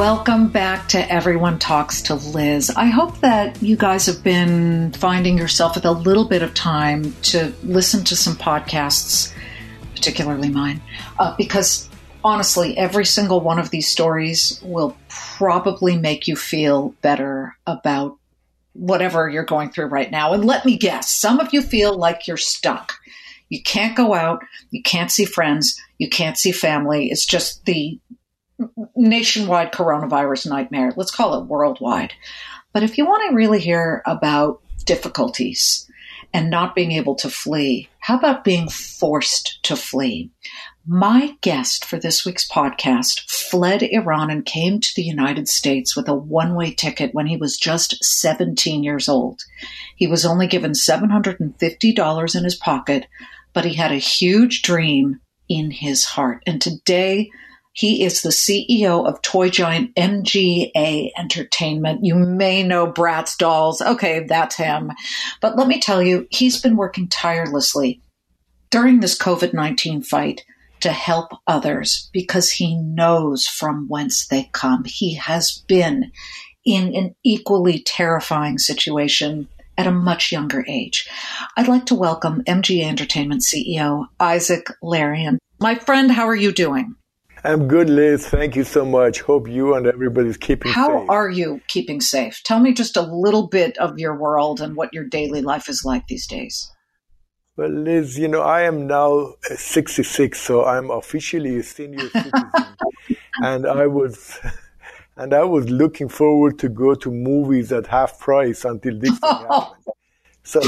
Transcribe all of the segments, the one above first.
Welcome back to Everyone Talks to Liz. I hope that you guys have been finding yourself with a little bit of time to listen to some podcasts, particularly mine, uh, because honestly, every single one of these stories will probably make you feel better about whatever you're going through right now. And let me guess, some of you feel like you're stuck. You can't go out, you can't see friends, you can't see family. It's just the nationwide coronavirus nightmare. Let's call it worldwide. But if you want to really hear about difficulties and not being able to flee, how about being forced to flee? My guest for this week's podcast fled Iran and came to the United States with a one way ticket when he was just 17 years old. He was only given $750 in his pocket, but he had a huge dream in his heart. And today, he is the CEO of toy giant MGA Entertainment. You may know Bratz Dolls. Okay, that's him. But let me tell you, he's been working tirelessly during this COVID 19 fight to help others because he knows from whence they come. He has been in an equally terrifying situation at a much younger age. I'd like to welcome MGA Entertainment CEO Isaac Larian. My friend, how are you doing? I'm good, Liz. Thank you so much. Hope you and everybody's keeping How safe. are you keeping safe? Tell me just a little bit of your world and what your daily life is like these days. Well, Liz, you know, I am now uh, 66, so I'm officially a senior citizen. and I was and I was looking forward to go to movies at half price until this thing oh. happened. So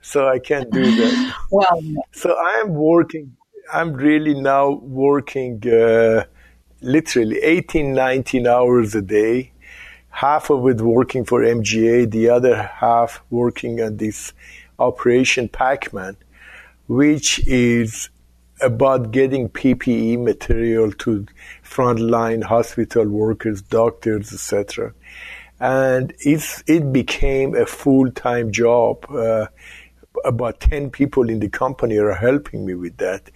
so I can't do that. Well, so I am working I'm really now working uh, literally 18, 19 hours a day. Half of it working for MGA, the other half working on this Operation Pac-Man, which is about getting PPE material to frontline hospital workers, doctors, etc. And it's, it became a full-time job. Uh, about 10 people in the company are helping me with that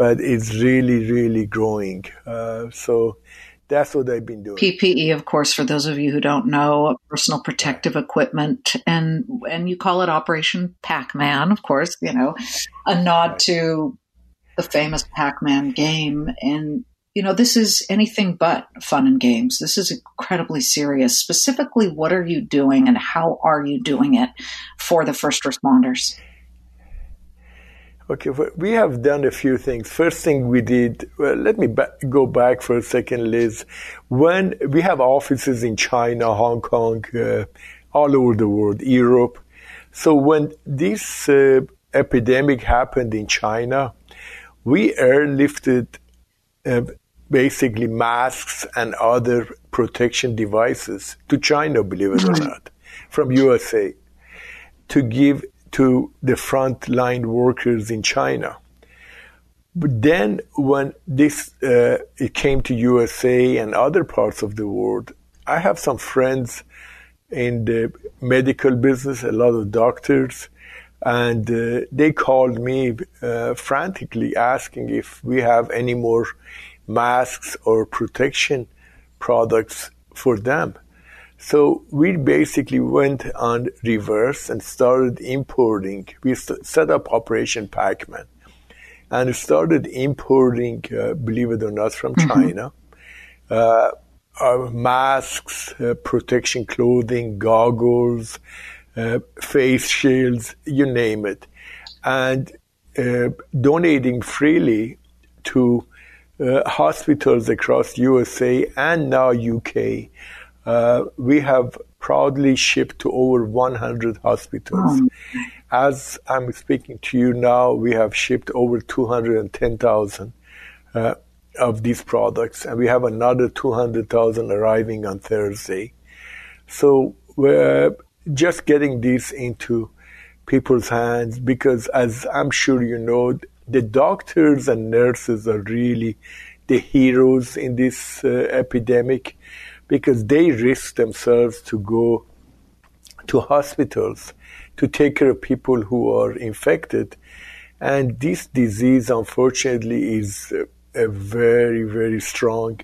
but it's really, really growing. Uh, so that's what I've been doing. PPE, of course, for those of you who don't know, personal protective equipment, and and you call it Operation Pac-Man, of course, you know, a nod right. to the famous Pac-Man game. And you know, this is anything but fun and games. This is incredibly serious. Specifically, what are you doing, and how are you doing it for the first responders? Okay, we have done a few things. First thing we did, well, let me ba- go back for a second, Liz. When we have offices in China, Hong Kong, uh, all over the world, Europe. So when this uh, epidemic happened in China, we airlifted uh, basically masks and other protection devices to China, believe it or mm-hmm. not, from USA to give to the frontline workers in China. But then, when this uh, it came to USA and other parts of the world, I have some friends in the medical business, a lot of doctors, and uh, they called me uh, frantically asking if we have any more masks or protection products for them. So we basically went on reverse and started importing. We set up Operation Pac-Man and started importing, uh, believe it or not, from mm-hmm. China. Uh, masks, uh, protection clothing, goggles, uh, face shields, you name it, and uh, donating freely to uh, hospitals across USA and now UK uh, we have proudly shipped to over 100 hospitals. Oh. As I'm speaking to you now, we have shipped over 210,000 uh, of these products, and we have another 200,000 arriving on Thursday. So we're just getting these into people's hands because, as I'm sure you know, the doctors and nurses are really the heroes in this uh, epidemic because they risk themselves to go to hospitals to take care of people who are infected. And this disease, unfortunately, is a, very, very strong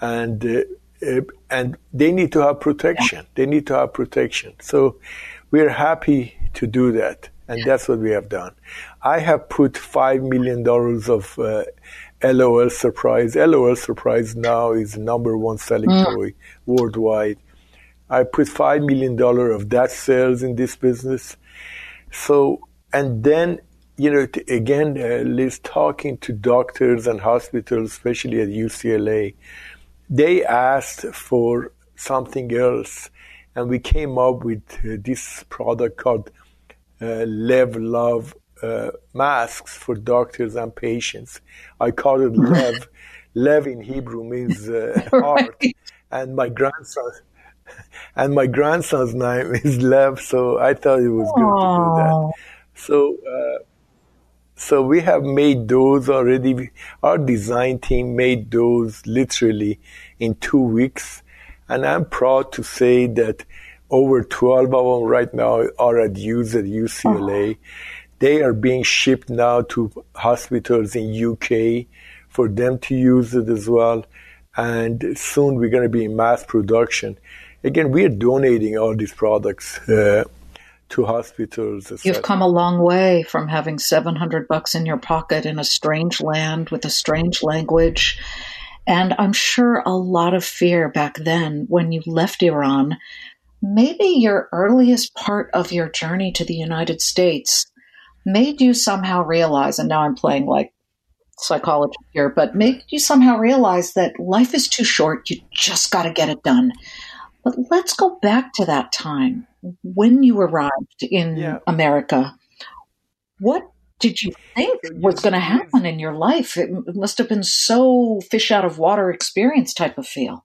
and uh, uh, and they need to have protection. They need to have protection. So we're happy to do that, and that's what we have done. I have put five million dollars of uh, LOL Surprise. LOL Surprise now is number one selling mm. toy worldwide. I put five million dollar of that sales in this business. So, and then you know, t- again, uh, Liz, talking to doctors and hospitals, especially at UCLA, they asked for something else, and we came up with uh, this product called uh, Lev Love uh, masks for doctors and patients. I call it Lev. Lev in Hebrew means uh, heart, right. and my grandson and my grandson's name is Lev, so I thought it was good Aww. to do that. So, uh, so we have made those already. Our design team made those literally in two weeks, and I'm proud to say that over 12 of them right now are at use at UCLA. They are being shipped now to hospitals in UK for them to use it as well. And soon we're going to be in mass production. Again, we are donating all these products uh, to hospitals. You've come a long way from having 700 bucks in your pocket in a strange land with a strange language. And I'm sure a lot of fear back then when you left Iran. Maybe your earliest part of your journey to the United States made you somehow realize, and now I'm playing like psychology here, but made you somehow realize that life is too short. You just got to get it done. But let's go back to that time when you arrived in yeah. America. What did you think was going to happen in your life? It must have been so fish out of water experience type of feel.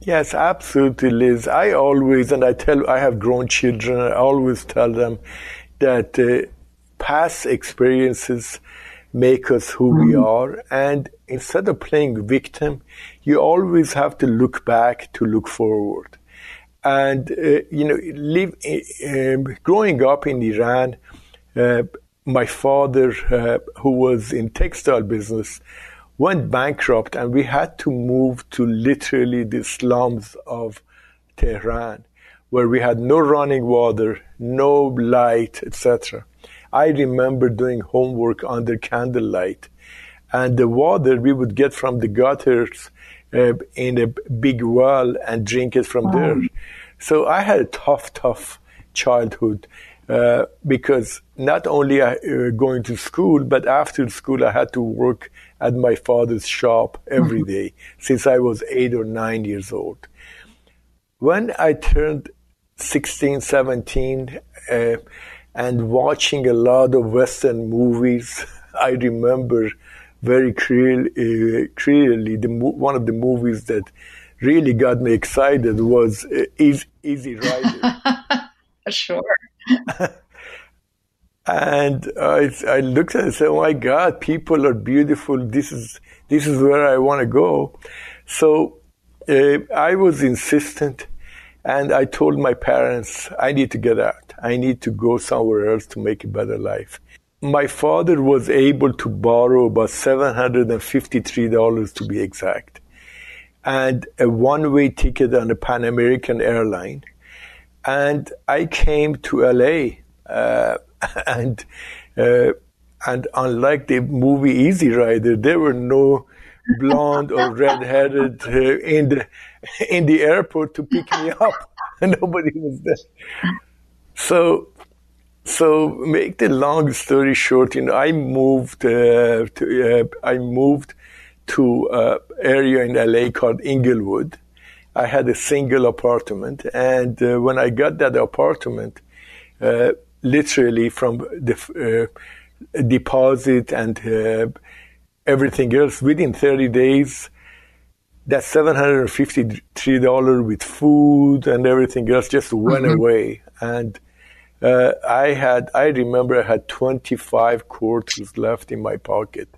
Yes, absolutely, Liz. I always, and I tell, I have grown children, I always tell them that uh, past experiences make us who mm-hmm. we are. And instead of playing victim, you always have to look back to look forward. And, uh, you know, live, uh, growing up in Iran, uh, my father, uh, who was in textile business, went bankrupt and we had to move to literally the slums of Tehran where we had no running water, no light, etc. I remember doing homework under candlelight, and the water we would get from the gutters uh, in a big well and drink it from wow. there. So I had a tough, tough childhood. Uh, because not only uh, going to school, but after school I had to work at my father's shop every mm-hmm. since I was eight or nine years old. When I turned 16, 17, uh, and watching a lot of Western movies, I remember very clear, uh, clearly the one of the movies that really got me excited was uh, Easy, Easy Rider. sure. and I, I looked at it and said, "Oh my God, people are beautiful. This is this is where I want to go." So uh, I was insistent and I told my parents, I need to get out. I need to go somewhere else to make a better life. My father was able to borrow about $753 to be exact, and a one way ticket on a Pan American airline. And I came to LA, uh, and uh, and unlike the movie Easy Rider, there were no blonde or red-headed uh, in the in the airport to pick me up. Nobody was there. So, so make the long story short, you know, I moved uh, to uh, I moved to area in LA called Inglewood. I had a single apartment, and uh, when I got that apartment, uh, literally from the uh, deposit and everything else within 30 days that $753 with food and everything else just went mm-hmm. away. And uh, i had i remember i had 25 quarters left in my pocket.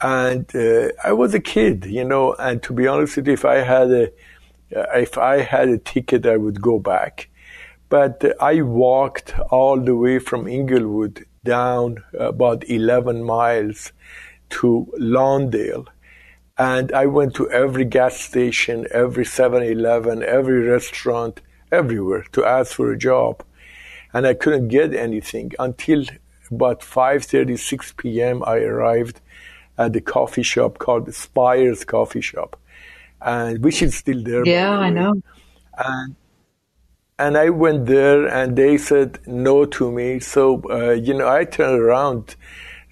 And uh, i was a kid you know and to be honest with you if i had a if i had a ticket i would go back. But i walked all the way from inglewood down about 11 miles to Lawndale. And I went to every gas station, every 7 Eleven, every restaurant, everywhere to ask for a job. And I couldn't get anything until about 5.30, 6 p.m. I arrived at the coffee shop called Spires Coffee Shop, and which is still there. Yeah, I know. And and I went there, and they said no to me. So uh, you know, I turned around,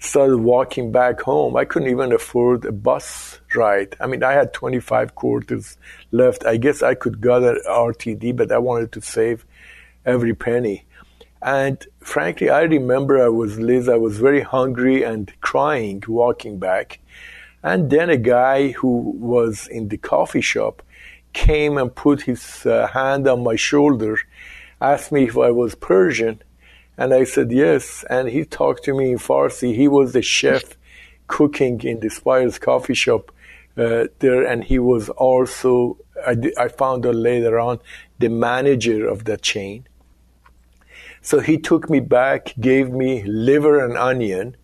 started walking back home. I couldn't even afford a bus ride. I mean, I had 25 quarters left. I guess I could get an RTD, but I wanted to save every penny. And frankly, I remember I was Liz, I was very hungry and crying walking back. And then a guy who was in the coffee shop came and put his uh, hand on my shoulder, asked me if I was Persian. And I said yes. And he talked to me in Farsi. He was the chef cooking in the Spires coffee shop uh, there. And he was also, I, I found out later on, the manager of that chain. So he took me back, gave me liver and onion,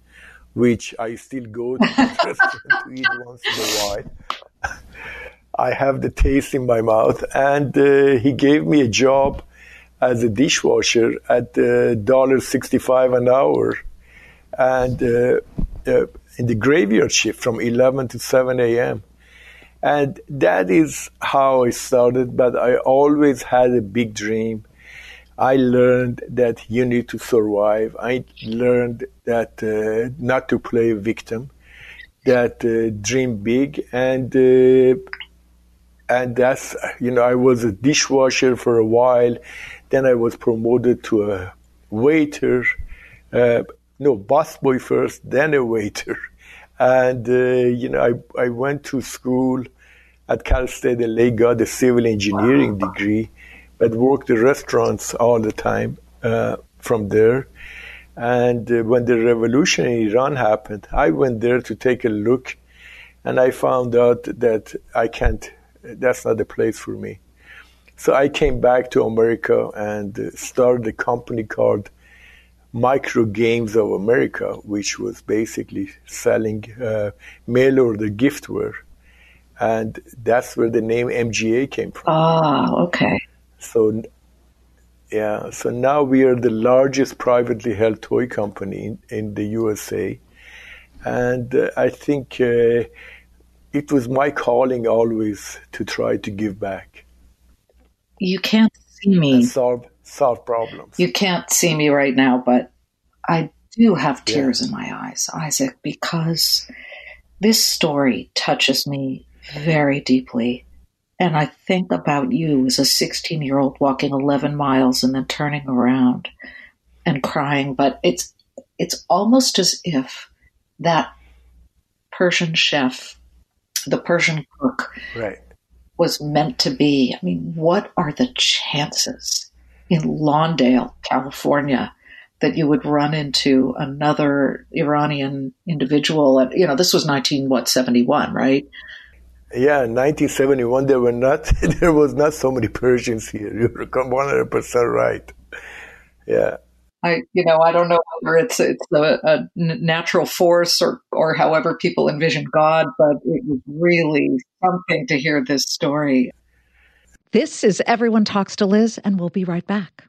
which I still go to the to eat once in a while. I have the taste in my mouth, and uh, he gave me a job as a dishwasher at uh, dollar sixty-five an hour, and uh, uh, in the graveyard shift from eleven to seven a.m. And that is how I started. But I always had a big dream I learned that you need to survive. I learned that uh, not to play victim, that uh, dream big, and uh, and that's you know I was a dishwasher for a while, then I was promoted to a waiter, uh, no busboy first, then a waiter, and uh, you know I I went to school at Cal State LA, got a civil engineering degree but worked in restaurants all the time uh, from there. And uh, when the revolution in Iran happened, I went there to take a look, and I found out that I can't. That's not the place for me. So I came back to America and uh, started a company called Micro Games of America, which was basically selling uh, mail order giftware. And that's where the name MGA came from. Ah, okay. So, yeah, so now we are the largest privately held toy company in, in the USA. And uh, I think uh, it was my calling always to try to give back. You can't see me. solve, solve problems. You can't see me right now, but I do have tears yeah. in my eyes, Isaac, because this story touches me very deeply. And I think about you as a 16 year old walking 11 miles and then turning around and crying. But it's, it's almost as if that Persian chef, the Persian cook, right. Was meant to be. I mean, what are the chances in Lawndale, California, that you would run into another Iranian individual? And you know, this was 19 what 71, right? Yeah, in 1971 there were not there was not so many Persians here. You're 100 percent right. Yeah. I you know I don't know whether it's it's a, a natural force or or however people envision God, but it was really something to hear this story. This is Everyone Talks to Liz, and we'll be right back.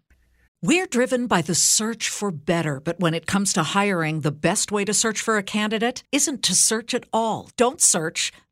We're driven by the search for better, but when it comes to hiring, the best way to search for a candidate isn't to search at all. Don't search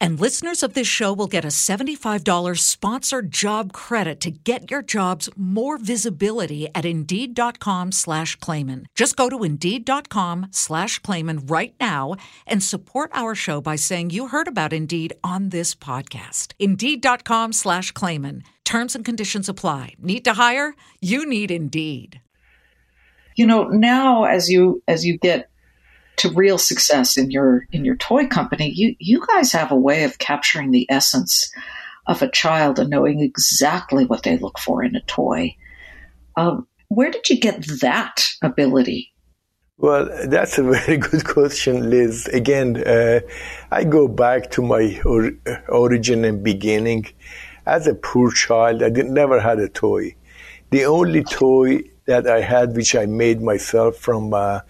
And listeners of this show will get a $75 sponsored job credit to get your jobs more visibility at Indeed.com slash Claman. Just go to Indeed.com slash Claman right now and support our show by saying you heard about Indeed on this podcast. Indeed.com slash Claman. Terms and conditions apply. Need to hire? You need Indeed. You know, now as you as you get to real success in your in your toy company, you you guys have a way of capturing the essence of a child and knowing exactly what they look for in a toy. Um, where did you get that ability? Well, that's a very good question, Liz. Again, uh, I go back to my or- origin and beginning. As a poor child, I did, never had a toy. The only toy that I had, which I made myself from uh,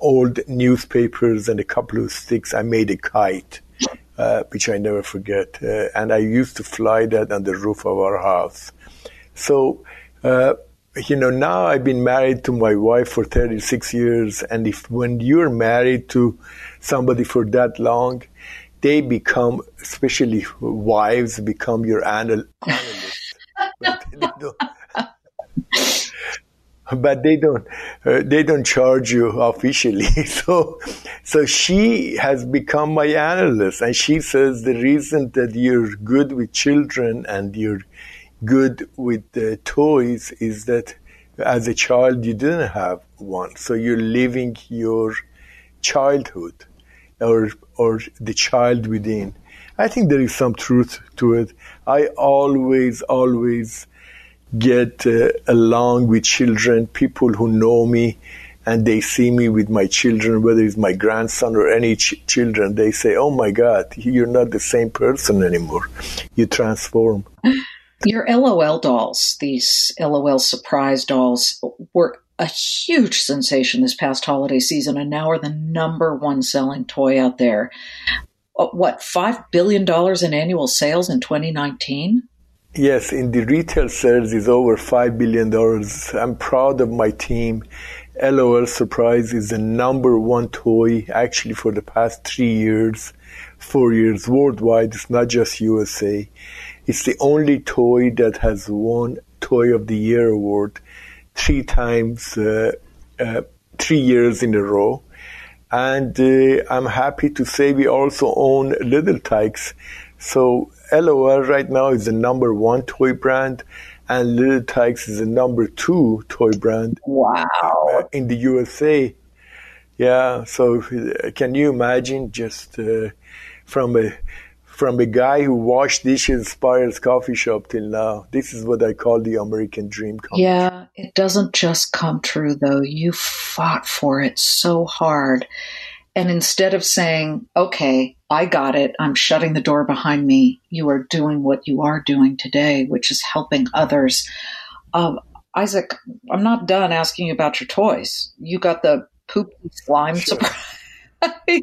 old newspapers and a couple of sticks, I made a kite, uh, which I never forget. Uh, and I used to fly that on the roof of our house. So, uh, you know, now I've been married to my wife for 36 years. And if when you're married to somebody for that long, they become, especially wives, become your anal- analyst. but they don't uh, they don't charge you officially. So so she has become my analyst and she says the reason that you're good with children and you're good with toys is that as a child you didn't have one. So you're living your childhood or or the child within. I think there is some truth to it. I always always get uh, along with children, people who know me, and they see me with my children, whether it's my grandson or any ch- children, they say, "Oh my God, you're not the same person anymore. You transform." Your LOL dolls, these LOL surprise dolls, were a huge sensation this past holiday season, and now are the number one selling toy out there. Uh, what five billion dollars in annual sales in 2019? Yes, in the retail sales is over $5 billion. I'm proud of my team. LOL Surprise is the number one toy actually for the past three years, four years worldwide. It's not just USA. It's the only toy that has won Toy of the Year award three times, uh, uh, three years in a row. And uh, I'm happy to say we also own Little Tikes. So LOL right now is the number one toy brand, and Little Tikes is the number two toy brand. Wow! In the USA, yeah. So can you imagine just uh, from a from a guy who washed dishes Spiral's coffee shop till now? This is what I call the American dream. Come yeah, it doesn't just come true though. You fought for it so hard. And instead of saying, okay, I got it, I'm shutting the door behind me, you are doing what you are doing today, which is helping others. Um, Isaac, I'm not done asking you about your toys. You got the poopy slime sure. surprise.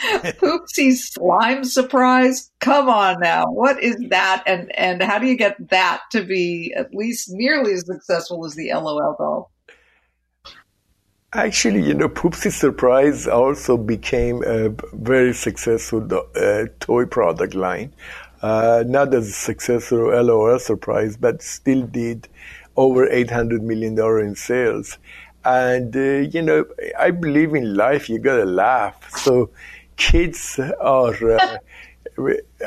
Poopsie slime surprise. Come on now. What is that? And and how do you get that to be at least nearly as successful as the LOL doll? Actually, you know, Poopsie Surprise also became a very successful uh, toy product line. Uh, not as successful LOL Surprise, but still did over $800 million in sales. And, uh, you know, I believe in life, you gotta laugh. So kids are, uh,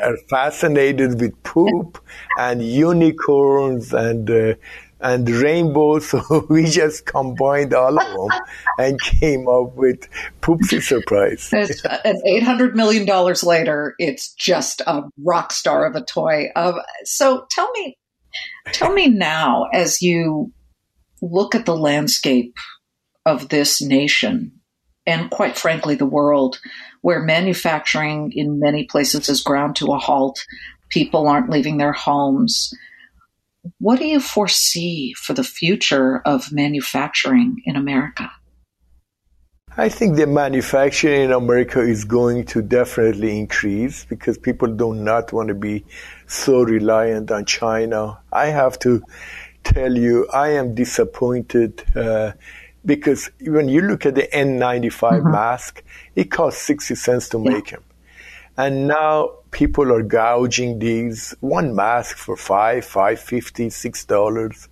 are fascinated with poop and unicorns and uh, and rainbow. So we just combined all of them and came up with Poopsie Surprise. and eight hundred million dollars later, it's just a rock star of a toy. Um, so tell me, tell me now, as you look at the landscape of this nation, and quite frankly, the world, where manufacturing in many places is ground to a halt. People aren't leaving their homes what do you foresee for the future of manufacturing in America? I think the manufacturing in America is going to definitely increase because people do not want to be so reliant on China. I have to tell you, I am disappointed uh, because when you look at the N95 mm-hmm. mask, it costs 60 cents to yeah. make them. And now people are gouging these one mask for five, five fifty, six dollars.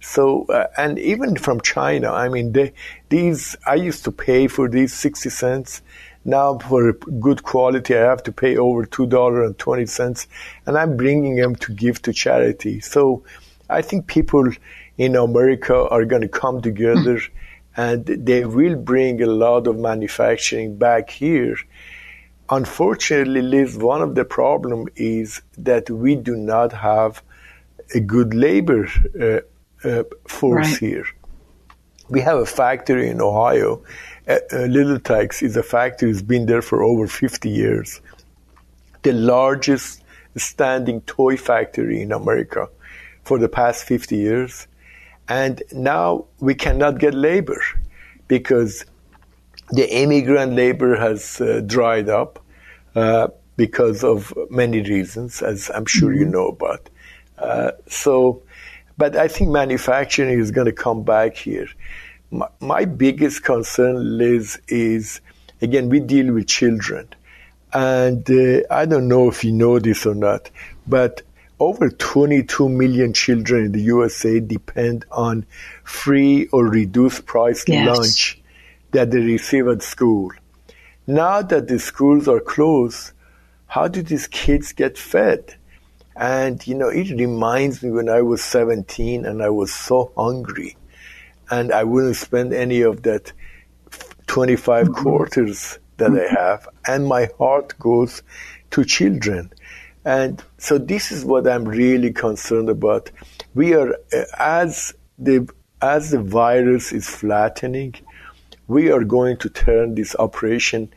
So, uh, and even from China, I mean, they, these, I used to pay for these 60 cents. Now for good quality, I have to pay over $2.20 and I'm bringing them to give to charity. So I think people in America are going to come together and they will bring a lot of manufacturing back here. Unfortunately, Liz, one of the problem is that we do not have a good labor uh, uh, force right. here. We have a factory in Ohio. Uh, Little Tikes is a factory that's been there for over 50 years. The largest standing toy factory in America for the past 50 years. And now we cannot get labor because the immigrant labor has uh, dried up uh, because of many reasons, as I'm sure you mm-hmm. know about. Uh, so, but I think manufacturing is going to come back here. My, my biggest concern, Liz, is again, we deal with children. And uh, I don't know if you know this or not, but over 22 million children in the USA depend on free or reduced price yes. lunch that they receive at school. Now that the schools are closed, how do these kids get fed? And, you know, it reminds me when I was 17 and I was so hungry and I wouldn't spend any of that 25 mm-hmm. quarters that I have. And my heart goes to children and so this is what I'm really concerned about. We are uh, as the as the virus is flattening, we are going to turn this operation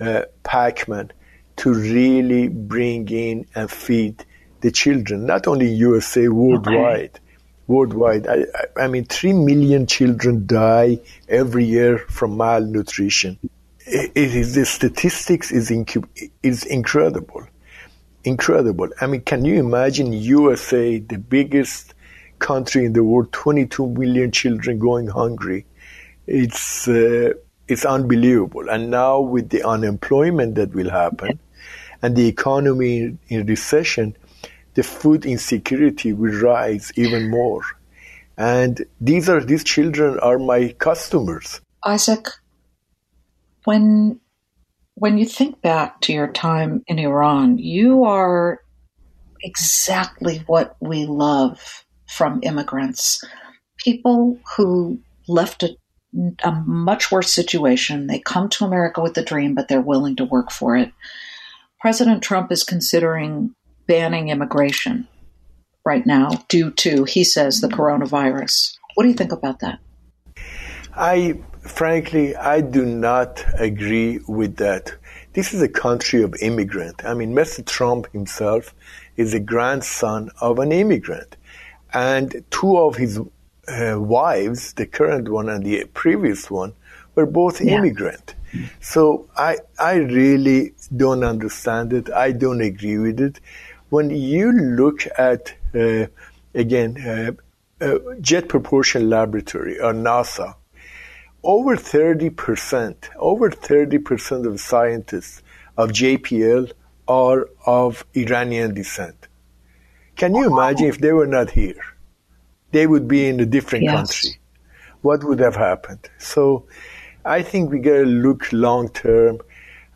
uh, Pac-Man to really bring in and feed the children, not only USA, worldwide. Okay. Worldwide, I, I, mean, three million children die every year from malnutrition. It, it is the statistics is inc- is incredible incredible. I mean, can you imagine USA, the biggest country in the world, 22 million children going hungry? It's uh, it's unbelievable. And now with the unemployment that will happen, and the economy in recession, the food insecurity will rise even more. And these are these children are my customers. Isaac, when when you think back to your time in Iran, you are exactly what we love from immigrants. People who left a, a, much worse situation. They come to America with a dream, but they're willing to work for it. President Trump is considering banning immigration right now due to, he says, the coronavirus. What do you think about that? I frankly, I do not agree with that. This is a country of immigrant. I mean, Mr. Trump himself is a grandson of an immigrant. And two of his uh, wives, the current one and the previous one, were both yeah. immigrant. So I, I really don't understand it. I don't agree with it. When you look at, uh, again, uh, uh Jet Propulsion Laboratory or NASA, over 30%, over 30% of scientists of JPL are of Iranian descent. Can you imagine if they were not here? They would be in a different yes. country. What would have happened? So I think we got to look long term.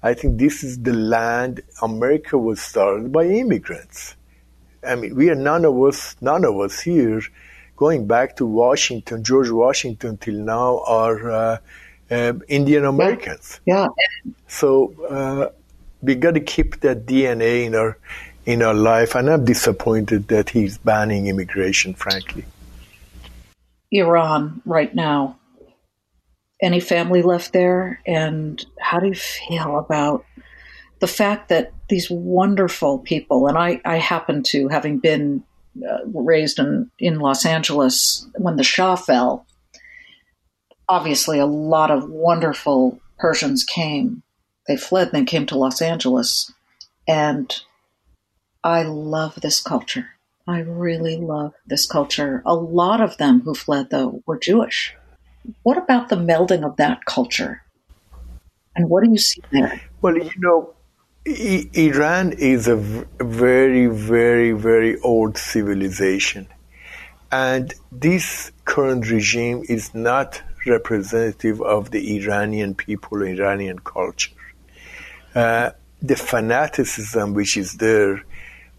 I think this is the land America was started by immigrants. I mean, we are none of us, none of us here going back to Washington, George Washington till now are uh, uh, Indian Americans. Yeah. So uh, we got to keep that DNA in our in our life, and I'm disappointed that he's banning immigration. Frankly, Iran right now. Any family left there, and how do you feel about the fact that these wonderful people, and I, I happen to, having been uh, raised in, in Los Angeles when the Shah fell, obviously a lot of wonderful Persians came. They fled and they came to Los Angeles. And I love this culture. I really love this culture. A lot of them who fled, though, were Jewish. What about the melding of that culture? And what do you see there? Well, you know, Iran is a very, very, very old civilization. And this current regime is not representative of the Iranian people, Iranian culture. Uh, the fanaticism which is there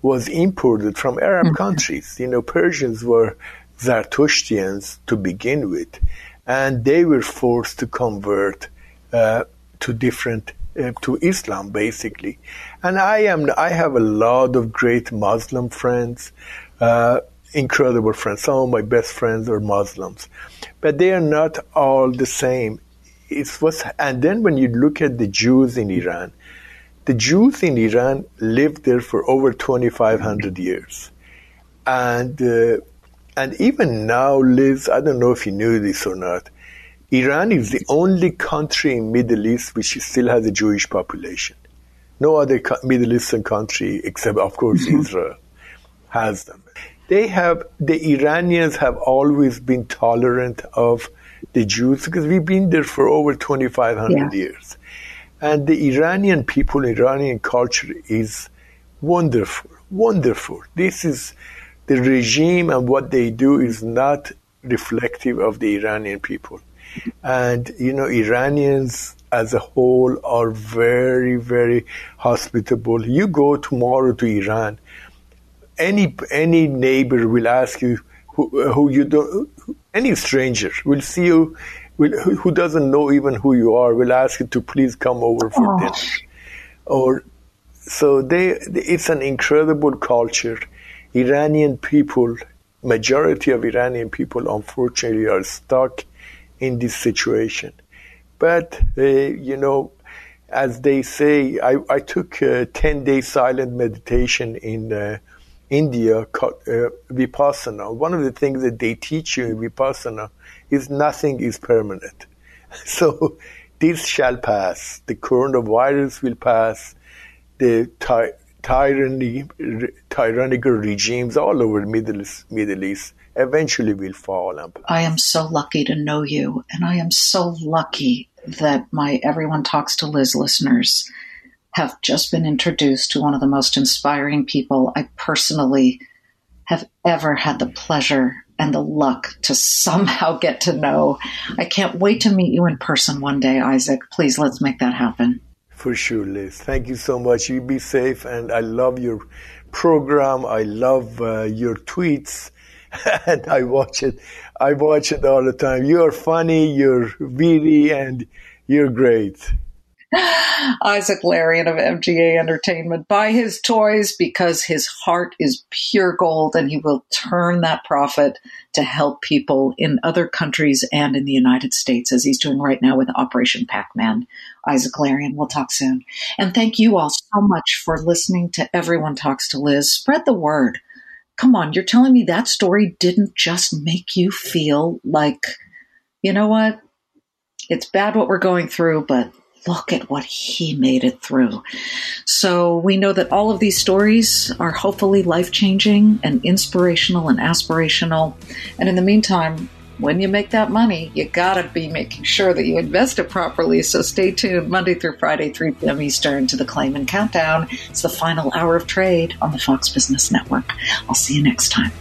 was imported from Arab mm-hmm. countries. You know, Persians were Zoroastrians to begin with, and they were forced to convert uh, to different to Islam basically. And I am I have a lot of great Muslim friends, uh, incredible friends. Some of my best friends are Muslims, but they are not all the same. It was, and then when you look at the Jews in Iran, the Jews in Iran lived there for over 2,500 years, and uh, and even now, Liz, I don't know if you knew this or not. Iran is the only country in Middle East which still has a Jewish population. No other Middle Eastern country, except of course mm-hmm. Israel, has them. They have the Iranians have always been tolerant of the Jews because we've been there for over 2,500 yeah. years, and the Iranian people, Iranian culture is wonderful, wonderful. This is the regime and what they do is not reflective of the Iranian people. And, you know, Iranians as a whole are very, very hospitable. You go tomorrow to Iran, any, any neighbor will ask you who, who you don't, any stranger will see you, will, who doesn't know even who you are, will ask you to please come over for oh. dinner. Or, so they, it's an incredible culture Iranian people, majority of Iranian people, unfortunately, are stuck in this situation. But, uh, you know, as they say, I, I took a 10 day silent meditation in uh, India called uh, Vipassana. One of the things that they teach you in Vipassana is nothing is permanent. So this shall pass. The coronavirus will pass. The tyranny, tyrannical regimes all over Middle East, Middle East eventually will fall. I am so lucky to know you, and I am so lucky that my Everyone Talks to Liz listeners have just been introduced to one of the most inspiring people I personally have ever had the pleasure and the luck to somehow get to know. I can't wait to meet you in person one day, Isaac. Please let's make that happen. For sure, Liz. Thank you so much. You be safe, and I love your program. I love uh, your tweets, and I watch it. I watch it all the time. You're funny. You're witty, and you're great. Isaac Larian of MGA Entertainment. Buy his toys because his heart is pure gold and he will turn that profit to help people in other countries and in the United States, as he's doing right now with Operation Pac Man. Isaac Larian, we'll talk soon. And thank you all so much for listening to Everyone Talks to Liz. Spread the word. Come on, you're telling me that story didn't just make you feel like, you know what? It's bad what we're going through, but look at what he made it through. So we know that all of these stories are hopefully life changing and inspirational and aspirational. And in the meantime, when you make that money, you gotta be making sure that you invest it properly. So stay tuned Monday through Friday, 3 p.m. Eastern to the Claman Countdown. It's the final hour of trade on the Fox Business Network. I'll see you next time.